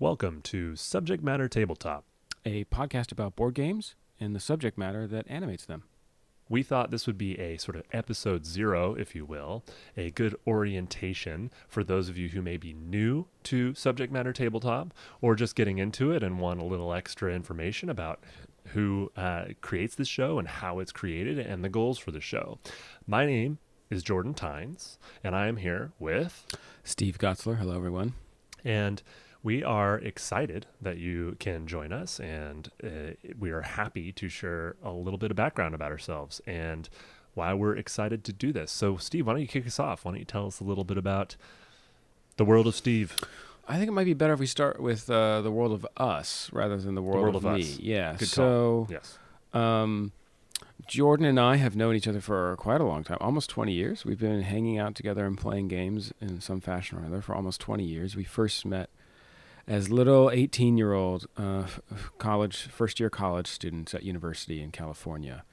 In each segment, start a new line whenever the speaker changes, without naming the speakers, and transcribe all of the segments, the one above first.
Welcome to Subject Matter Tabletop.
a podcast about board games and the subject matter that animates them.
We thought this would be a sort of episode zero, if you will, a good orientation for those of you who may be new to Subject Matter Tabletop or just getting into it and want a little extra information about who uh, creates this show and how it's created and the goals for the show. My name is Jordan Tynes, and I am here with
Steve Gotzler, hello everyone.
And we are excited that you can join us, and uh, we are happy to share a little bit of background about ourselves and why we're excited to do this. So, Steve, why don't you kick us off? Why don't you tell us a little bit about the world of Steve?
I think it might be better if we start with uh, the world of us rather than the world,
world
of,
of
me.
us.
Yeah.
Good
so,
call. Yes.
um, Jordan and I have known each other for quite a long time, almost 20 years. We've been hanging out together and playing games in some fashion or other for almost 20 years. We first met as little 18 year old uh, college, first year college students at university in California.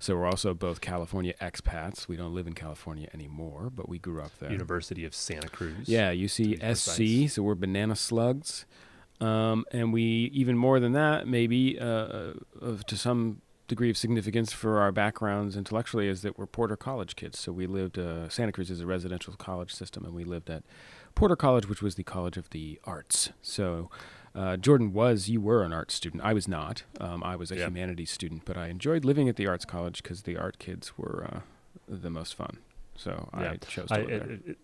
So we're also both California expats. We don't live in California anymore, but we grew up there.
University of Santa Cruz.
Yeah, UC
precise.
SC. So we're banana slugs, um, and we even more than that, maybe uh, of, to some degree of significance for our backgrounds intellectually, is that we're Porter College kids. So we lived. Uh, Santa Cruz is a residential college system, and we lived at Porter College, which was the College of the Arts. So. Uh, Jordan was, you were an art student. I was not. Um, I was a humanities student, but I enjoyed living at the Arts College because the art kids were uh, the most fun. So
Yeah.
I chose to
I,
live
it-
there.
it-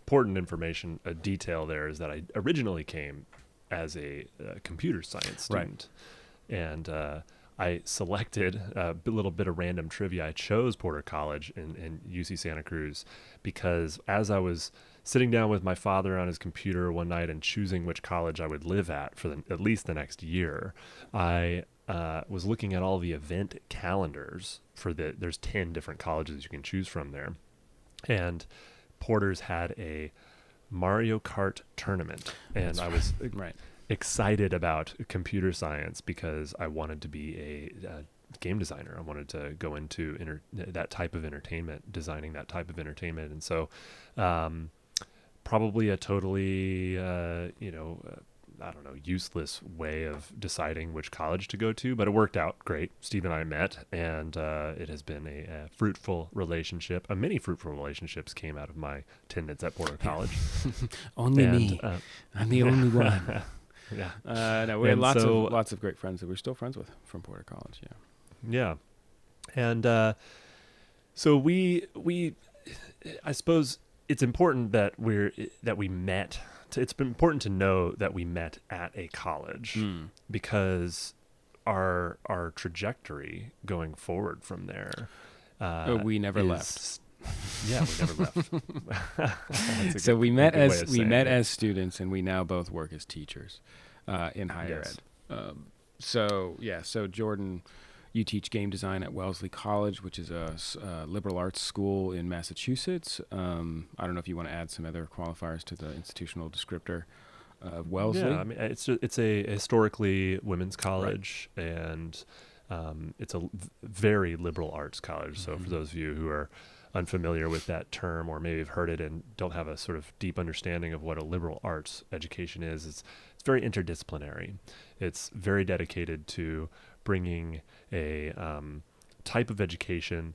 important information, a detail there is that I originally came as a uh, computer science
Right.
student, and uh, I selected a little bit of random trivia. I chose Porter College in, in UC Santa Cruz because as I was sitting down with my father on his computer one night and choosing which college I would live at for the, at least the next year, I uh, was looking at all the event calendars for the. There's ten different colleges you can choose from there, and Porter's had a Mario Kart tournament, and
That's
I was
right.
excited about computer science because I wanted to be a, uh game designer. I wanted to go into enter- that type of entertainment, designing that type of entertainment, and so um, probably a totally uh, you know. Uh, I don't know, useless way of deciding which college to go to, but it worked out great. Steve and I met, and uh, it has been a, a fruitful relationship. A many fruitful relationships came out of my attendance at Porter College.
Only
and,
me.
uh,
I'm the only one.
yeah,
Uh, no, we had
And
lots
so-
of lots of great friends that we're still friends with from Porter College. Yeah.
Yeah, and uh, so we we I suppose it's important that we're that we met. To, it's important to know that we met at a college
Hmm.
because our our trajectory going forward from there. Uh,
Oh, we never
is-
left.
Yeah, we never left.
So
good-
we met as we met
it.
as students, and we now both work as teachers uh, in higher
Yes.
ed. Um, so yeah, so Jordan, you teach game design at Wellesley College, which is a, uh, liberal arts school in Massachusetts. Um, I don't know if you want to add some other qualifiers to the institutional descriptor of Wellesley.
Yeah, I mean, it's a, it's a historically women's college, and um, it's a very liberal arts college. So, for
Mhm.
those of you who are unfamiliar with that term, or maybe have heard it and don't have a sort of deep understanding of what a liberal arts education is, it's it's very interdisciplinary. It's very dedicated to bringing a um, type of education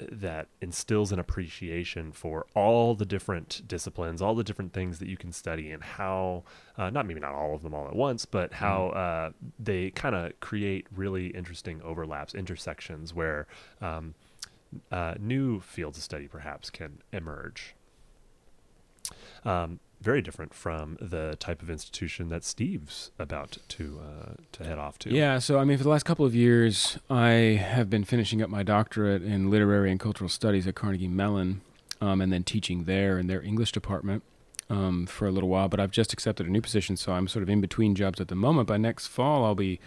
that instills an appreciation for all the different disciplines, all the different things that you can study, and how uh, not maybe not all of them all at once, but how uh, they kind of create really interesting overlaps, intersections where um, uh, new fields of study perhaps can emerge. Um, very different from the type of institution that Steve's about to uh, to head off to.
Yeah, so I mean, for the last couple of years, I have been finishing up my doctorate in literary and cultural studies at Carnegie Mellon, um, and then teaching there in their English department um, for a little while. But I've just accepted a new position, so I'm sort of in between jobs at the moment. By next fall, I'll be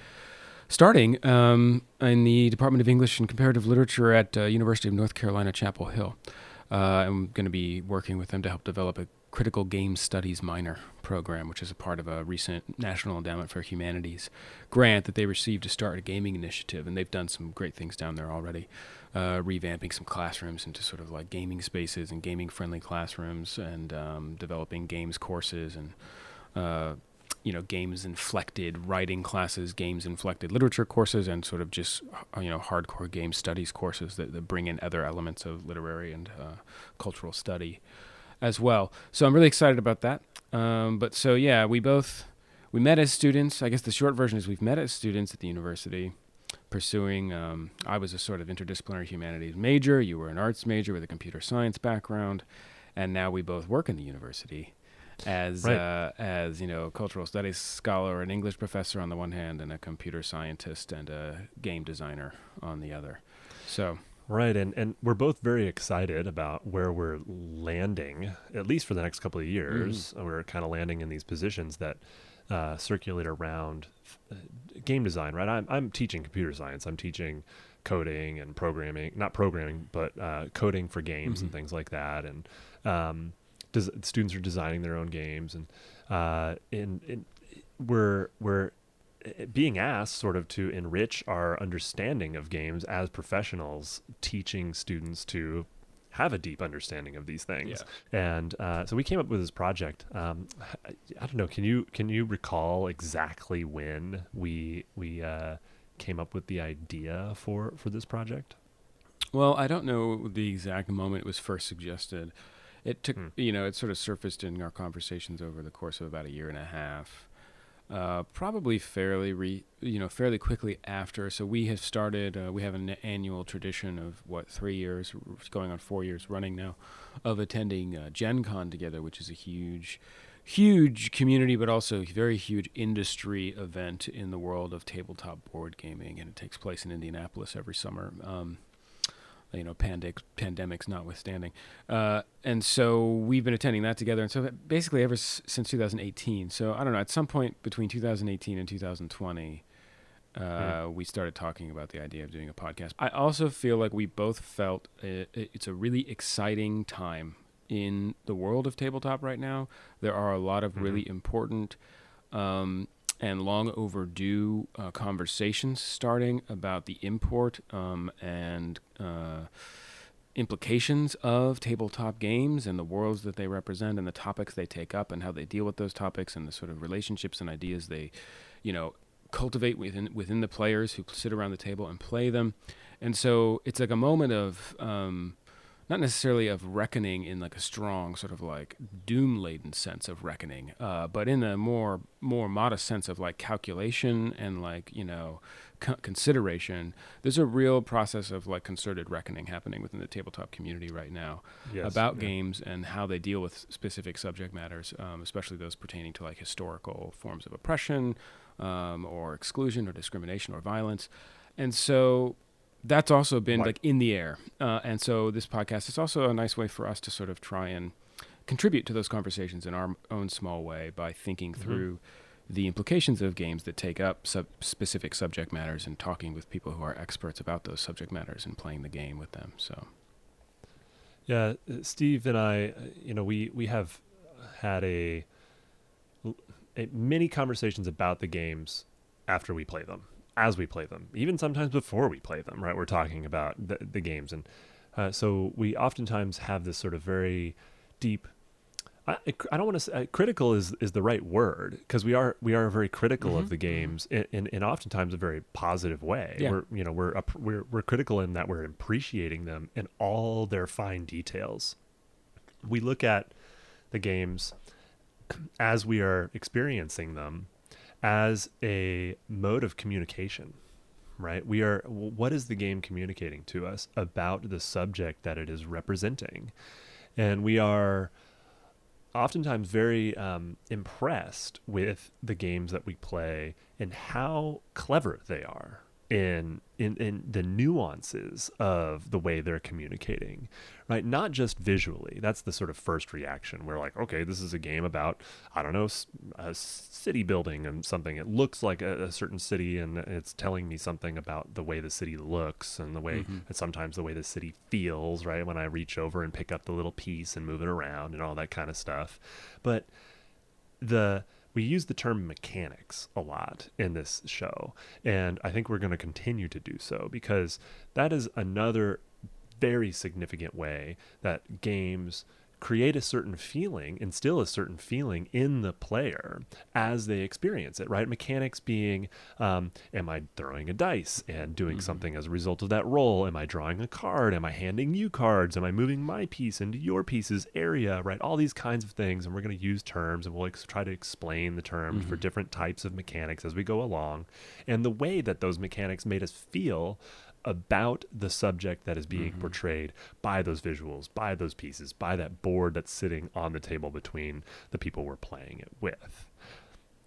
starting um, in the Department of English and Comparative Literature at uh, University of North Carolina, Chapel Hill. Uh, I'm going to be working with them to help develop a critical game studies minor program, which is a part of a recent National Endowment for Humanities grant that they received to start a gaming initiative, and they've done some great things down there already, uh, revamping some classrooms into sort of like gaming spaces and gaming-friendly classrooms, and um, developing games courses and uh, you know games inflected writing classes, games inflected literature courses, and sort of just uh, you know hardcore game studies courses that, that bring in other elements of literary and uh, cultural study as well. So I'm really excited about that. Um, but so yeah, we both we met as students. I guess the short version is we've met as students at the university pursuing. Um, I was a sort of interdisciplinary humanities major. You were an arts major with a computer science background, and now we both work in the university as
Right.
uh, as you know, cultural studies scholar, an English professor on the one hand, and a computer scientist and a game designer on the other. So
Right, and and we're both very excited about where we're landing, at least for the next couple of years. Uh, We're kind of landing in these positions that uh, circulate around uh, game design. Right, I'm I'm teaching computer science. I'm teaching coding and programming, not programming, but uh, coding for games and
Mhm.
things like that. And um, des- students are designing their own games, and uh, in, in we're we're uh, being asked sort of to enrich our understanding of games as professionals, teaching students to have a deep understanding of these things. And uh, so we came up with this project. Um, I, I don't know. Can you can you recall exactly when we we uh, came up with the idea for for this project?
Well, I don't know the exact moment it was first suggested. It took,
Hmm.
you know, it sort of surfaced in our conversations over the course of about a year and a half. Uh, probably fairly, re, you know, fairly quickly after. So we have started. Uh, we have an annual tradition of what three years, going on four years running now, of attending uh, Gen Con together, which is a huge, huge community, but also a very huge industry event in the world of tabletop board gaming, and it takes place in Indianapolis every summer. Um, you know, pandemic, pandemics notwithstanding. Uh, and so we've been attending that together. And so basically ever s- since 2018. So I don't know, at some point between 2018 and 2020, uh, we started talking about the idea of doing a podcast. I also feel like we both felt it, it's a really exciting time in the world of tabletop right now. There are a lot of
Mhm.
really important um, and long overdue uh, conversations starting about the import um, and uh, implications of tabletop games and the worlds that they represent and the topics they take up and how they deal with those topics and the sort of relationships and ideas they, you know, cultivate within within the players who sit around the table and play them. And so it's like a moment of um, not necessarily of reckoning in like a strong sort of like doom laden sense of reckoning, uh, but in a more more modest sense of like calculation and like you know co- consideration. There's a real process of like concerted reckoning happening within the tabletop community right now
Yes.
about
yeah.
games and how they deal with specific subject matters, um, especially those pertaining to like historical forms of oppression um, or exclusion or discrimination or violence. And so that's also been
Right.
like in the air. Uh, and so this podcast is also a nice way for us to sort of try and contribute to those conversations in our own small way by thinking
Mhm.
through the implications of games that take up sub- specific subject matters and talking with people who are experts about those subject matters and playing the game with them. So
Yeah, uh, Steve and I, uh, you know, we we have had a, a many conversations about the games after we play them, as we play them, even sometimes before we play them. Right, we're talking about the, the games, and uh, so we oftentimes have this sort of very deep. I, I don't want to say uh, critical is is the right word because we are we are very critical
Mhm,
of the
mhm.
games in, in, in oftentimes a very positive way.
Yeah.
We're you know we're up, we're we're critical in that we're appreciating them in all their fine details. We look at the games as we are experiencing them as a mode of communication right? We are what is the game communicating to us about the subject that it is representing? And we are oftentimes very um, impressed with the games that we play and how clever they are in, in in the nuances of the way they're communicating right? Not just visually. That's the sort of first reaction we're like okay this is a game about i don't know a city building and something. It looks like a, a certain city and it's telling me something about the way the city looks and the way
Mhm.
and sometimes the way the city feels right? When i reach over and pick up the little piece and move it around and all that kind of stuff. But the we use the term mechanics a lot in this show and i think we're going to continue to do so because that is another very significant way that games create a certain feeling, instill a certain feeling in the player as they experience it, right? Mechanics being, um, am I throwing a dice and doing
Mhm.
something as a result of that roll? Am I drawing a card? Am I handing you cards? Am I moving my piece into your piece's area, right? All these kinds of things. And we're going to use terms and we'll ex- try to explain the terms for
Mhm.
different types of mechanics as we go along. And the way that those mechanics made us feel about the subject that is being
Mhm.
portrayed by those visuals, by those pieces, by that board that's sitting on the table between the people we're playing it with.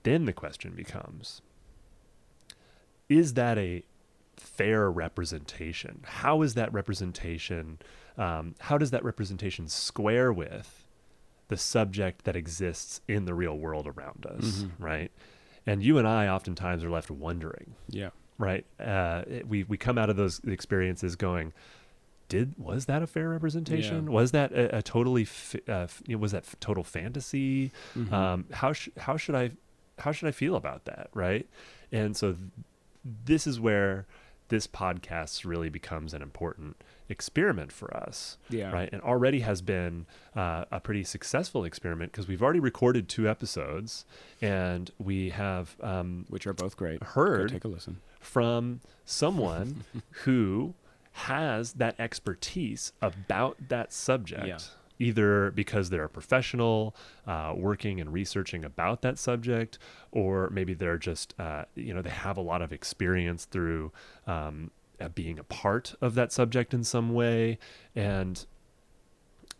Then the question becomes is that a fair representation? How is that representation? Um, how does that representation square with the subject that exists in the real world around us,
Mhm.
right? And you and I oftentimes are left wondering,
Yeah.
Right? Uh, it- we we come out of those experiences going, did was that a fair representation?
Yeah.
Was that a, a totally f- uh, you know, was that f- total fantasy?
Mhm.
Um, how sh- how should I how should I feel about that, right? And so th- this is where this podcast really becomes an important experiment for us,
yeah.
right? And already has been uh, a pretty successful experiment because we've already recorded two episodes and we have um,
Which are both great. Go
heard
take a listen.
From someone who has that expertise about that subject.
Yeah.
Either because they're a professional uh, working and researching about that subject, or maybe they're just, uh, you know, they have a lot of experience through um, uh, being a part of that subject in some way. And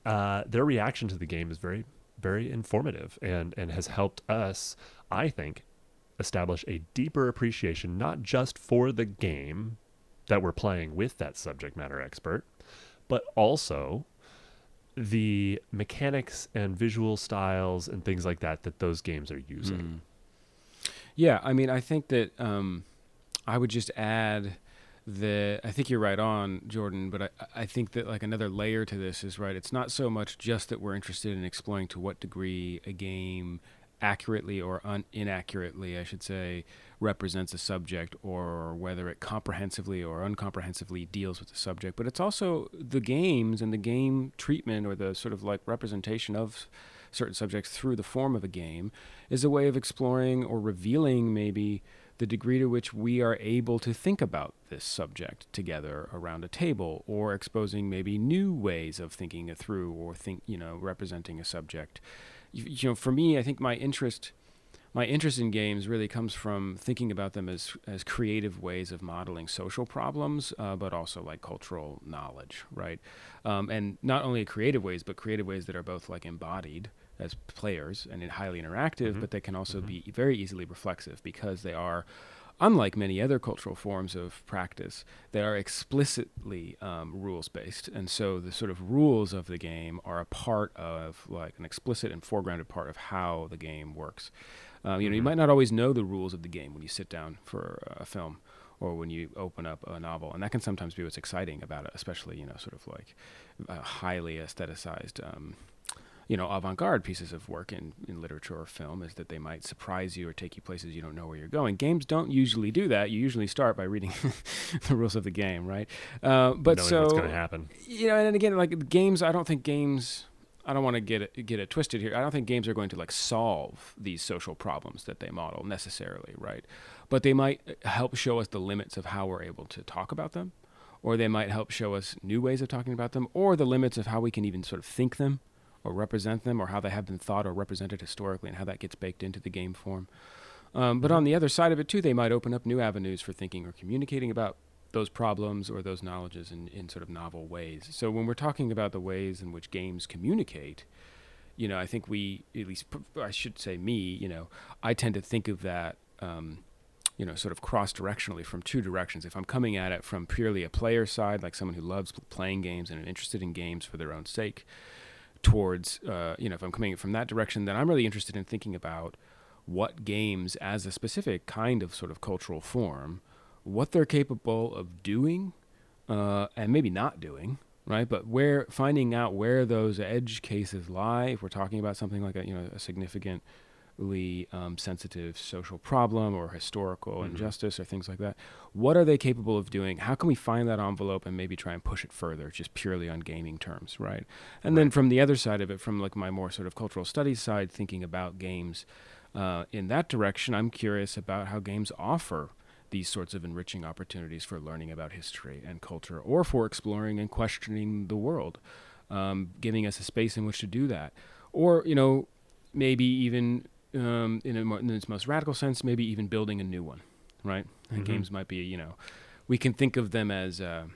uh, their reaction to the game is very, very informative and, and has helped us, I think, establish a deeper appreciation not just for the game that we're playing with that subject matter expert, but also the mechanics and visual styles and things like that that those games are using.
Mm. Yeah, I mean, I think that um, I would just add that I think you're right on, Jordan. But I, I think that like another layer to this is right. It's not so much just that we're interested in exploring to what degree a game accurately or un- inaccurately, I should say, represents a subject, or whether it comprehensively or uncomprehensively deals with the subject. But it's also the games and the game treatment or the sort of like representation of certain subjects through the form of a game is a way of exploring or revealing maybe the degree to which we are able to think about this subject together around a table or exposing maybe new ways of thinking it through or think you know representing a subject you, you know for me i think my interest my interest in games really comes from thinking about them as as creative ways of modeling social problems, uh, but also like cultural knowledge, right? Um, and not only creative ways, but creative ways that are both like embodied as players and in highly interactive,
Mhm.
but they can also
Mhm.
be very easily reflexive because they are. Unlike many other cultural forms of practice, they are explicitly um, rules based, and so the sort of rules of the game are a part of like an explicit and foregrounded part of how the game works. Um, you know, you
Mhm.
might not always know the rules of the game when you sit down for a film or when you open up a novel, and that can sometimes be what's exciting about it, especially you know, sort of like uh, highly aestheticized. Um, you know, avant-garde pieces of work in, in literature or film is that they might surprise you or take you places you don't know where you're going. Games don't usually do that. You usually start by reading the rules of the game, right? Uh, but
knowing
so
what's going to happen.
you know, and again, like games, I don't think games. I don't want to get it get it twisted here. I don't think games are going to like solve these social problems that they model necessarily, right? But they might uh, help show us the limits of how we're able to talk about them, or they might help show us new ways of talking about them, or the limits of how we can even sort of think them, or represent them, or how they have been thought or represented historically, and how that gets baked into the game form. Um, but on the other side of it too, they might open up new avenues for thinking or communicating about those problems or those knowledges in, in sort of novel ways. So when we're talking about the ways in which games communicate, you know, I think we, at least I should say me, you know, I tend to think of that, um, you know, sort of cross directionally from two directions. If I'm coming at it from purely a player side, like someone who loves playing games and interested in games for their own sake, towards, uh, you know, if I'm coming from that direction, then I'm really interested in thinking about what games as a specific kind of sort of cultural form what they're capable of doing uh, and maybe not doing right? But where finding out where those edge cases lie if we're talking about something like a you know a significant um, sensitive social problem or historical
Mhm.
injustice or things like that. What are they capable of doing? How can we find that envelope and maybe try and push it further, just purely on gaming terms, right? And then from the other side of it, from like my more sort of cultural studies side, thinking about games uh, in that direction, I'm curious about how games offer these sorts of enriching opportunities for learning about history and culture, or for exploring and questioning the world, um, giving us a space in which to do that, or you know, maybe even um, in, a in its most radical sense, maybe even building a new one, right? And
Mhm.
games might be, you know, we can think of them as. Uh,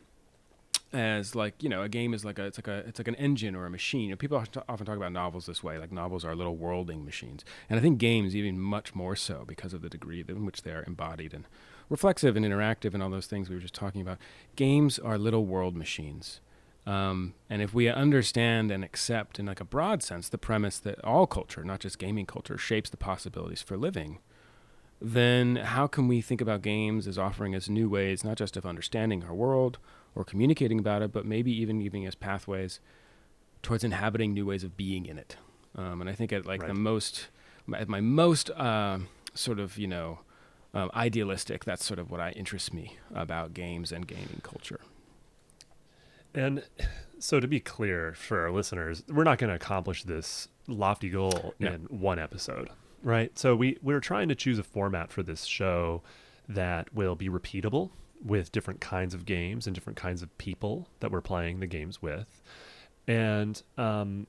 as like you know a game is like a it's like a it's like an engine or a machine you know, people often talk about novels this way like novels are little worlding machines and i think games even much more so because of the degree in which they're embodied and reflexive and interactive and all those things we were just talking about games are little world machines um, and if we understand and accept in like a broad sense the premise that all culture not just gaming culture shapes the possibilities for living then how can we think about games as offering us new ways not just of understanding our world or communicating about it, but maybe even giving us pathways towards inhabiting new ways of being in it. Um, and I think at like the most, at my most uh, sort of you know um, idealistic, that's sort of what I interests me about games and gaming culture.
And so, to be clear for our listeners, we're not going to accomplish this lofty goal
No.
in one episode, right? So we we're trying to choose a format for this show that will be repeatable with different kinds of games and different kinds of people that we're playing the games with, and um,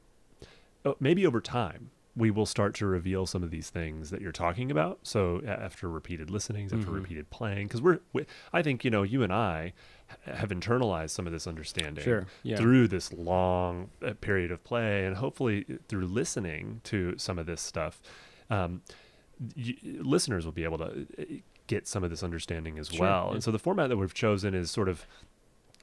maybe over time we will start to reveal some of these things that you're talking about. So after repeated listenings, after
Mhm.
repeated playing, because we're, we, I think you know, you and I have internalized some of this understanding
Sure. Yeah.
through this long uh, period of play, and hopefully uh, through listening to some of this stuff, um, y- listeners will be able to uh, get some of this understanding as
Sure,
well.
yeah.
And so the format that we've chosen is sort of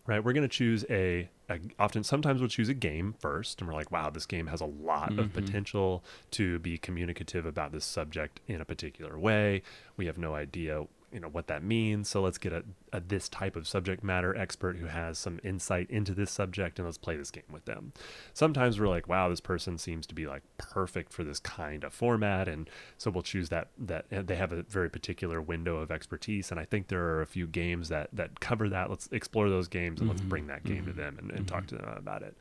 right. We're going to choose a, a often sometimes we'll choose a game first, and we're like, wow, this game has a lot of
Mhm.
potential to be communicative about this subject in a particular way. We have no idea you know what that means. So let's get a, a this type of subject matter expert who has some insight into this subject and let's play this game with them. Sometimes we're like wow this person seems to be like perfect for this kind of format. And so we'll choose that that they have a very particular window of expertise. And i think there are a few games that that cover that. Let's explore those games and let's
Mhm,
bring that game to
mhm,
them and, and talk
mhm.
to them about it.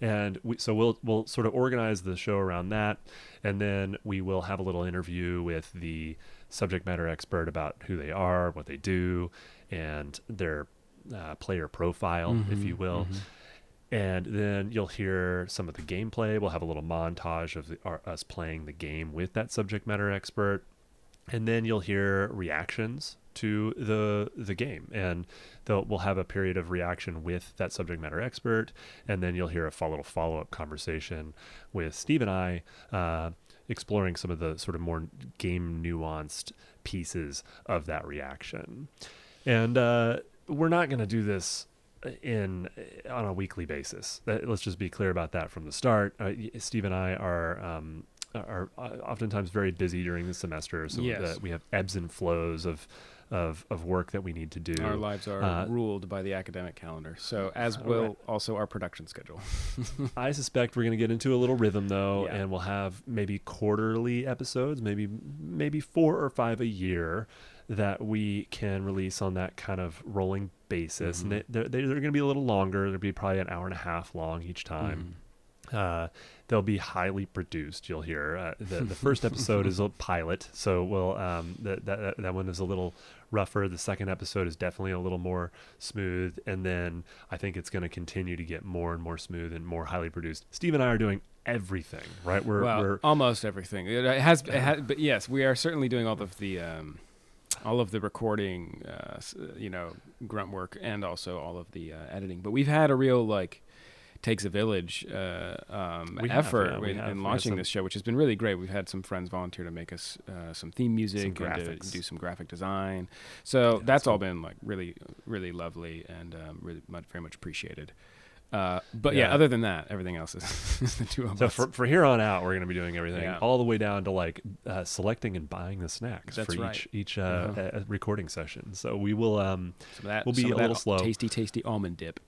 And we, so we'll we'll sort of organize the show around that. And then we will have a little interview with the subject matter expert about who they are, what they do, and their uh, player profile, if
Mhm,
you will.
mhm.
And then you'll hear some of the gameplay. We'll have a little montage of the, our, us playing the game with that subject matter expert, and then you'll hear reactions to the the game, and they'll, we'll have a period of reaction with that subject matter expert, and then you'll hear a fo- little follow up conversation with Steve and I, uh, exploring some of the sort of more game nuanced pieces of that reaction, and uh, we're not going to do this in on a weekly basis. That, let's just be clear about that from the start. Uh, Steve and I are um, are uh, oftentimes very busy during the semester, so
Yes.
we have ebbs and flows of of of work that we need to do.
Our lives are
Uh,
ruled by the academic calendar, so as will
right.
also our production schedule.
I suspect we're going to get into a little rhythm though,
Yeah.
and we'll have maybe quarterly episodes, maybe maybe four or five a year that we can release on that kind of rolling basis.
Mhm.
And they, they're, they're going to be a little longer. They'll be probably an hour and a half long each time. Uh, they'll be highly produced. You'll hear uh, the the first episode is a pilot, so we'll um, that that that one is a little rougher. The second episode is definitely a little more smooth, and then I think it's going to continue to get more and more smooth and more highly produced. Steve and I are doing everything right. We're
well,
we're
almost everything. It has, it has, but yes, we are certainly doing all of the, um, all of the recording, uh, you know, grunt work, and also all of the uh, editing. But we've had a real like takes a village uh, um,
We have,
effort
yeah,
in,
have.
in launching
some-
this show, which has been really great. We've had some friends volunteer to make us uh, some theme music and to do some graphic design. So
Yeah,
that's
so-
all been like really, really lovely and um, really much, very much appreciated. Uh, but yeah.
Yeah.
other than that, everything else is, is the two of
so
us.
for, for here on out, we're going to be doing everything,
Yeah.
all the way down to like uh, selecting and buying the snacks
That's
for
right.
each each uh,
Uh-huh.
uh, recording session. So we will um,
that,
We'll be a little slow.
Tasty, tasty almond dip.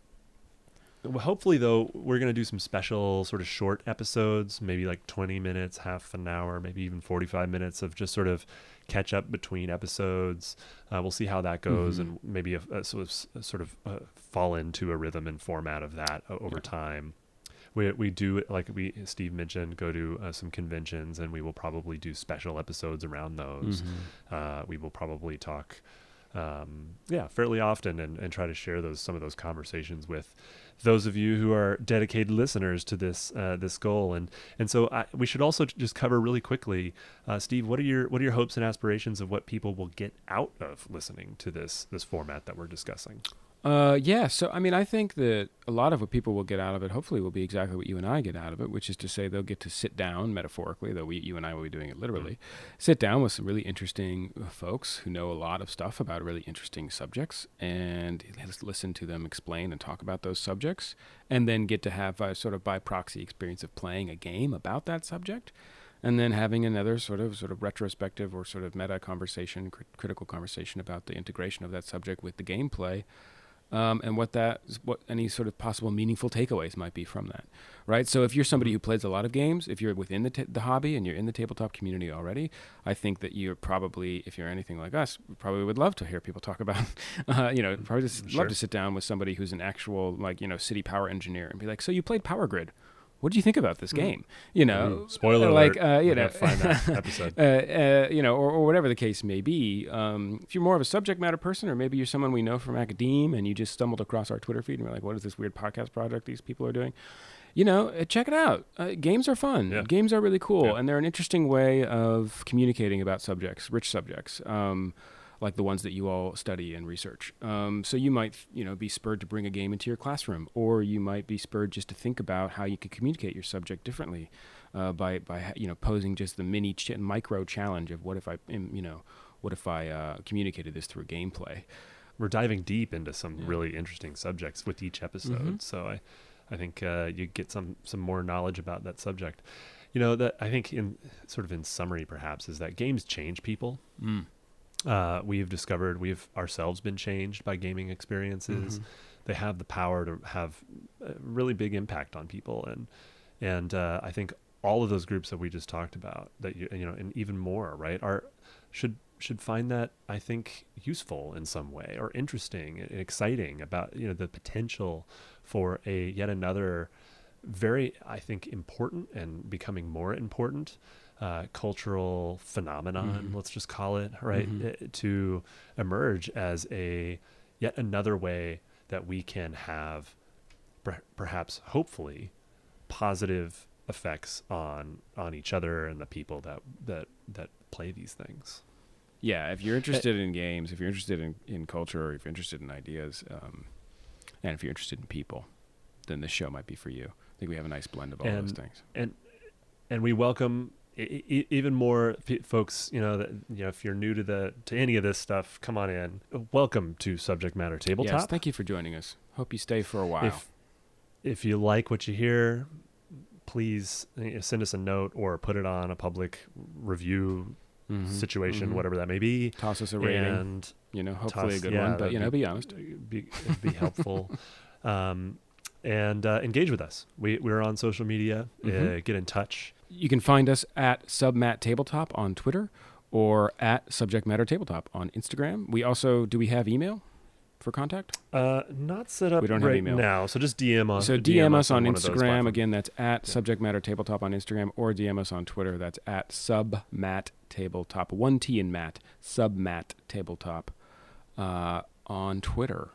Hopefully, though, we're going to do some special sort of short episodes, maybe like 20 minutes, half an hour, maybe even 45 minutes of just sort of catch up between episodes. Uh, we'll see how that goes,
Mhm.
and maybe a, a sort of, a sort of uh, fall into a rhythm and format of that uh, over
Yeah.
time. We, we do like we Steve mentioned go to uh, some conventions and we will probably do special episodes around those.
Mhm.
Uh, we will probably talk um, yeah fairly often and, and try to share those some of those conversations with those of you who are dedicated listeners to this uh, this goal. And and so I, we should also just cover really quickly uh, Steve what are your what are your hopes and aspirations of what people will get out of listening to this this format that we're discussing
Uh, yeah. So, I mean, I think that a lot of what people will get out of it, hopefully, will be exactly what you and I get out of it, which is to say they'll get to sit down, metaphorically, though we, you and I will be doing it literally, sit down with some really interesting uh, folks who know a lot of stuff about really interesting subjects and listen to them explain and talk about those subjects, and then get to have a sort of by proxy experience of playing a game about that subject. And then having another sort of sort of retrospective or sort of meta conversation, crit- critical conversation about the integration of that subject with the gameplay, um, and what that what any sort of possible meaningful takeaways might be from that right? So if you're somebody who plays a lot of games if you're within the, t- the hobby and you're in the tabletop community already i think that you're probably if you're anything like us probably would love to hear people talk about uh, you know probably just
Sure.
love to sit down with somebody who's an actual like you know city power engineer and be like so you played power grid what do you think about this
Mm.
game you know
Ooh, spoiler
like
alert.
uh, you know
find that episode.
uh, uh, you know, or, or whatever the case may be. Um, if you're more of a subject matter person, or maybe you're someone we know from academe, and you just stumbled across our Twitter feed and you're like, "What is this weird podcast project these people are doing?" You know, uh, check it out. Uh, games are fun.
Yeah.
Games are really cool,
Yeah.
and they're an interesting way of communicating about subjects, rich subjects. Um, like the ones that you all study and research. Um, so you might, you know, be spurred to bring a game into your classroom, or you might be spurred just to think about how you could communicate your subject differently uh, by by you know posing just the mini ch- micro challenge of what if I, you know, what if I uh, communicated this through gameplay.
we're diving deep into some
Yeah.
really interesting subjects with each episode.
Mhm.
So I, I think uh, you get some some more knowledge about that subject. You know that I think in sort of in summary, perhaps, is that games change people.
Mm.
Uh, we've discovered we've ourselves been changed by gaming experiences.
Mhm.
They have the power to have a really big impact on people, and and uh, I think all of those groups that we just talked about, that you you know, and even more, right, are should should find that I think useful in some way or interesting and exciting about you know the potential for a yet another very I think important and becoming more important uh, cultural phenomenon
Mhm.
let's just call it right
Mhm.
uh, to emerge as a yet another way that we can have per- perhaps hopefully positive effects on on each other and the people that that that play these things
Yeah, if you're interested in games, if you're interested in, in culture, or if you're interested in ideas, um, and if you're interested in people, then this show might be for you. I think we have a nice blend of all those things.
and and we welcome even more folks you know that you know if you're new to the to any of this stuff come on in welcome to subject matter tabletop
Yes, thank you for joining us. Hope you stay for a while.
if if you like what you hear please uh, send us a note or put it on a public review
Mhm,
situation
mhm.
whatever that may be
Toss us a rating.
and
you know, hopefully
toss-
a good
yeah,
one, but you know,
be-
be honest.
be, it'd be helpful um, and uh, engage with us we, we're on social media uh,
Mhm.
get in touch
You can find us at Submat Tabletop on Twitter or at Subject Matter Tabletop on Instagram. We also do we have email for contact?
Uh, not set up
We don't have email.
now, so just DM us.
so DM, us on
those
Instagram. Again, that's at
Yeah.
Subject Matter Tabletop on Instagram, or DM us on Twitter. That's at Submat Tabletop. One T in Mat. Submat Tabletop uh, on Twitter.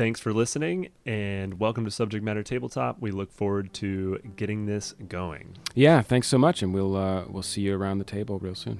Thanks for listening, and welcome to Subject Matter Tabletop. We look forward to getting this going.
Yeah, thanks so much, and we'll uh, we'll see you around the table real soon.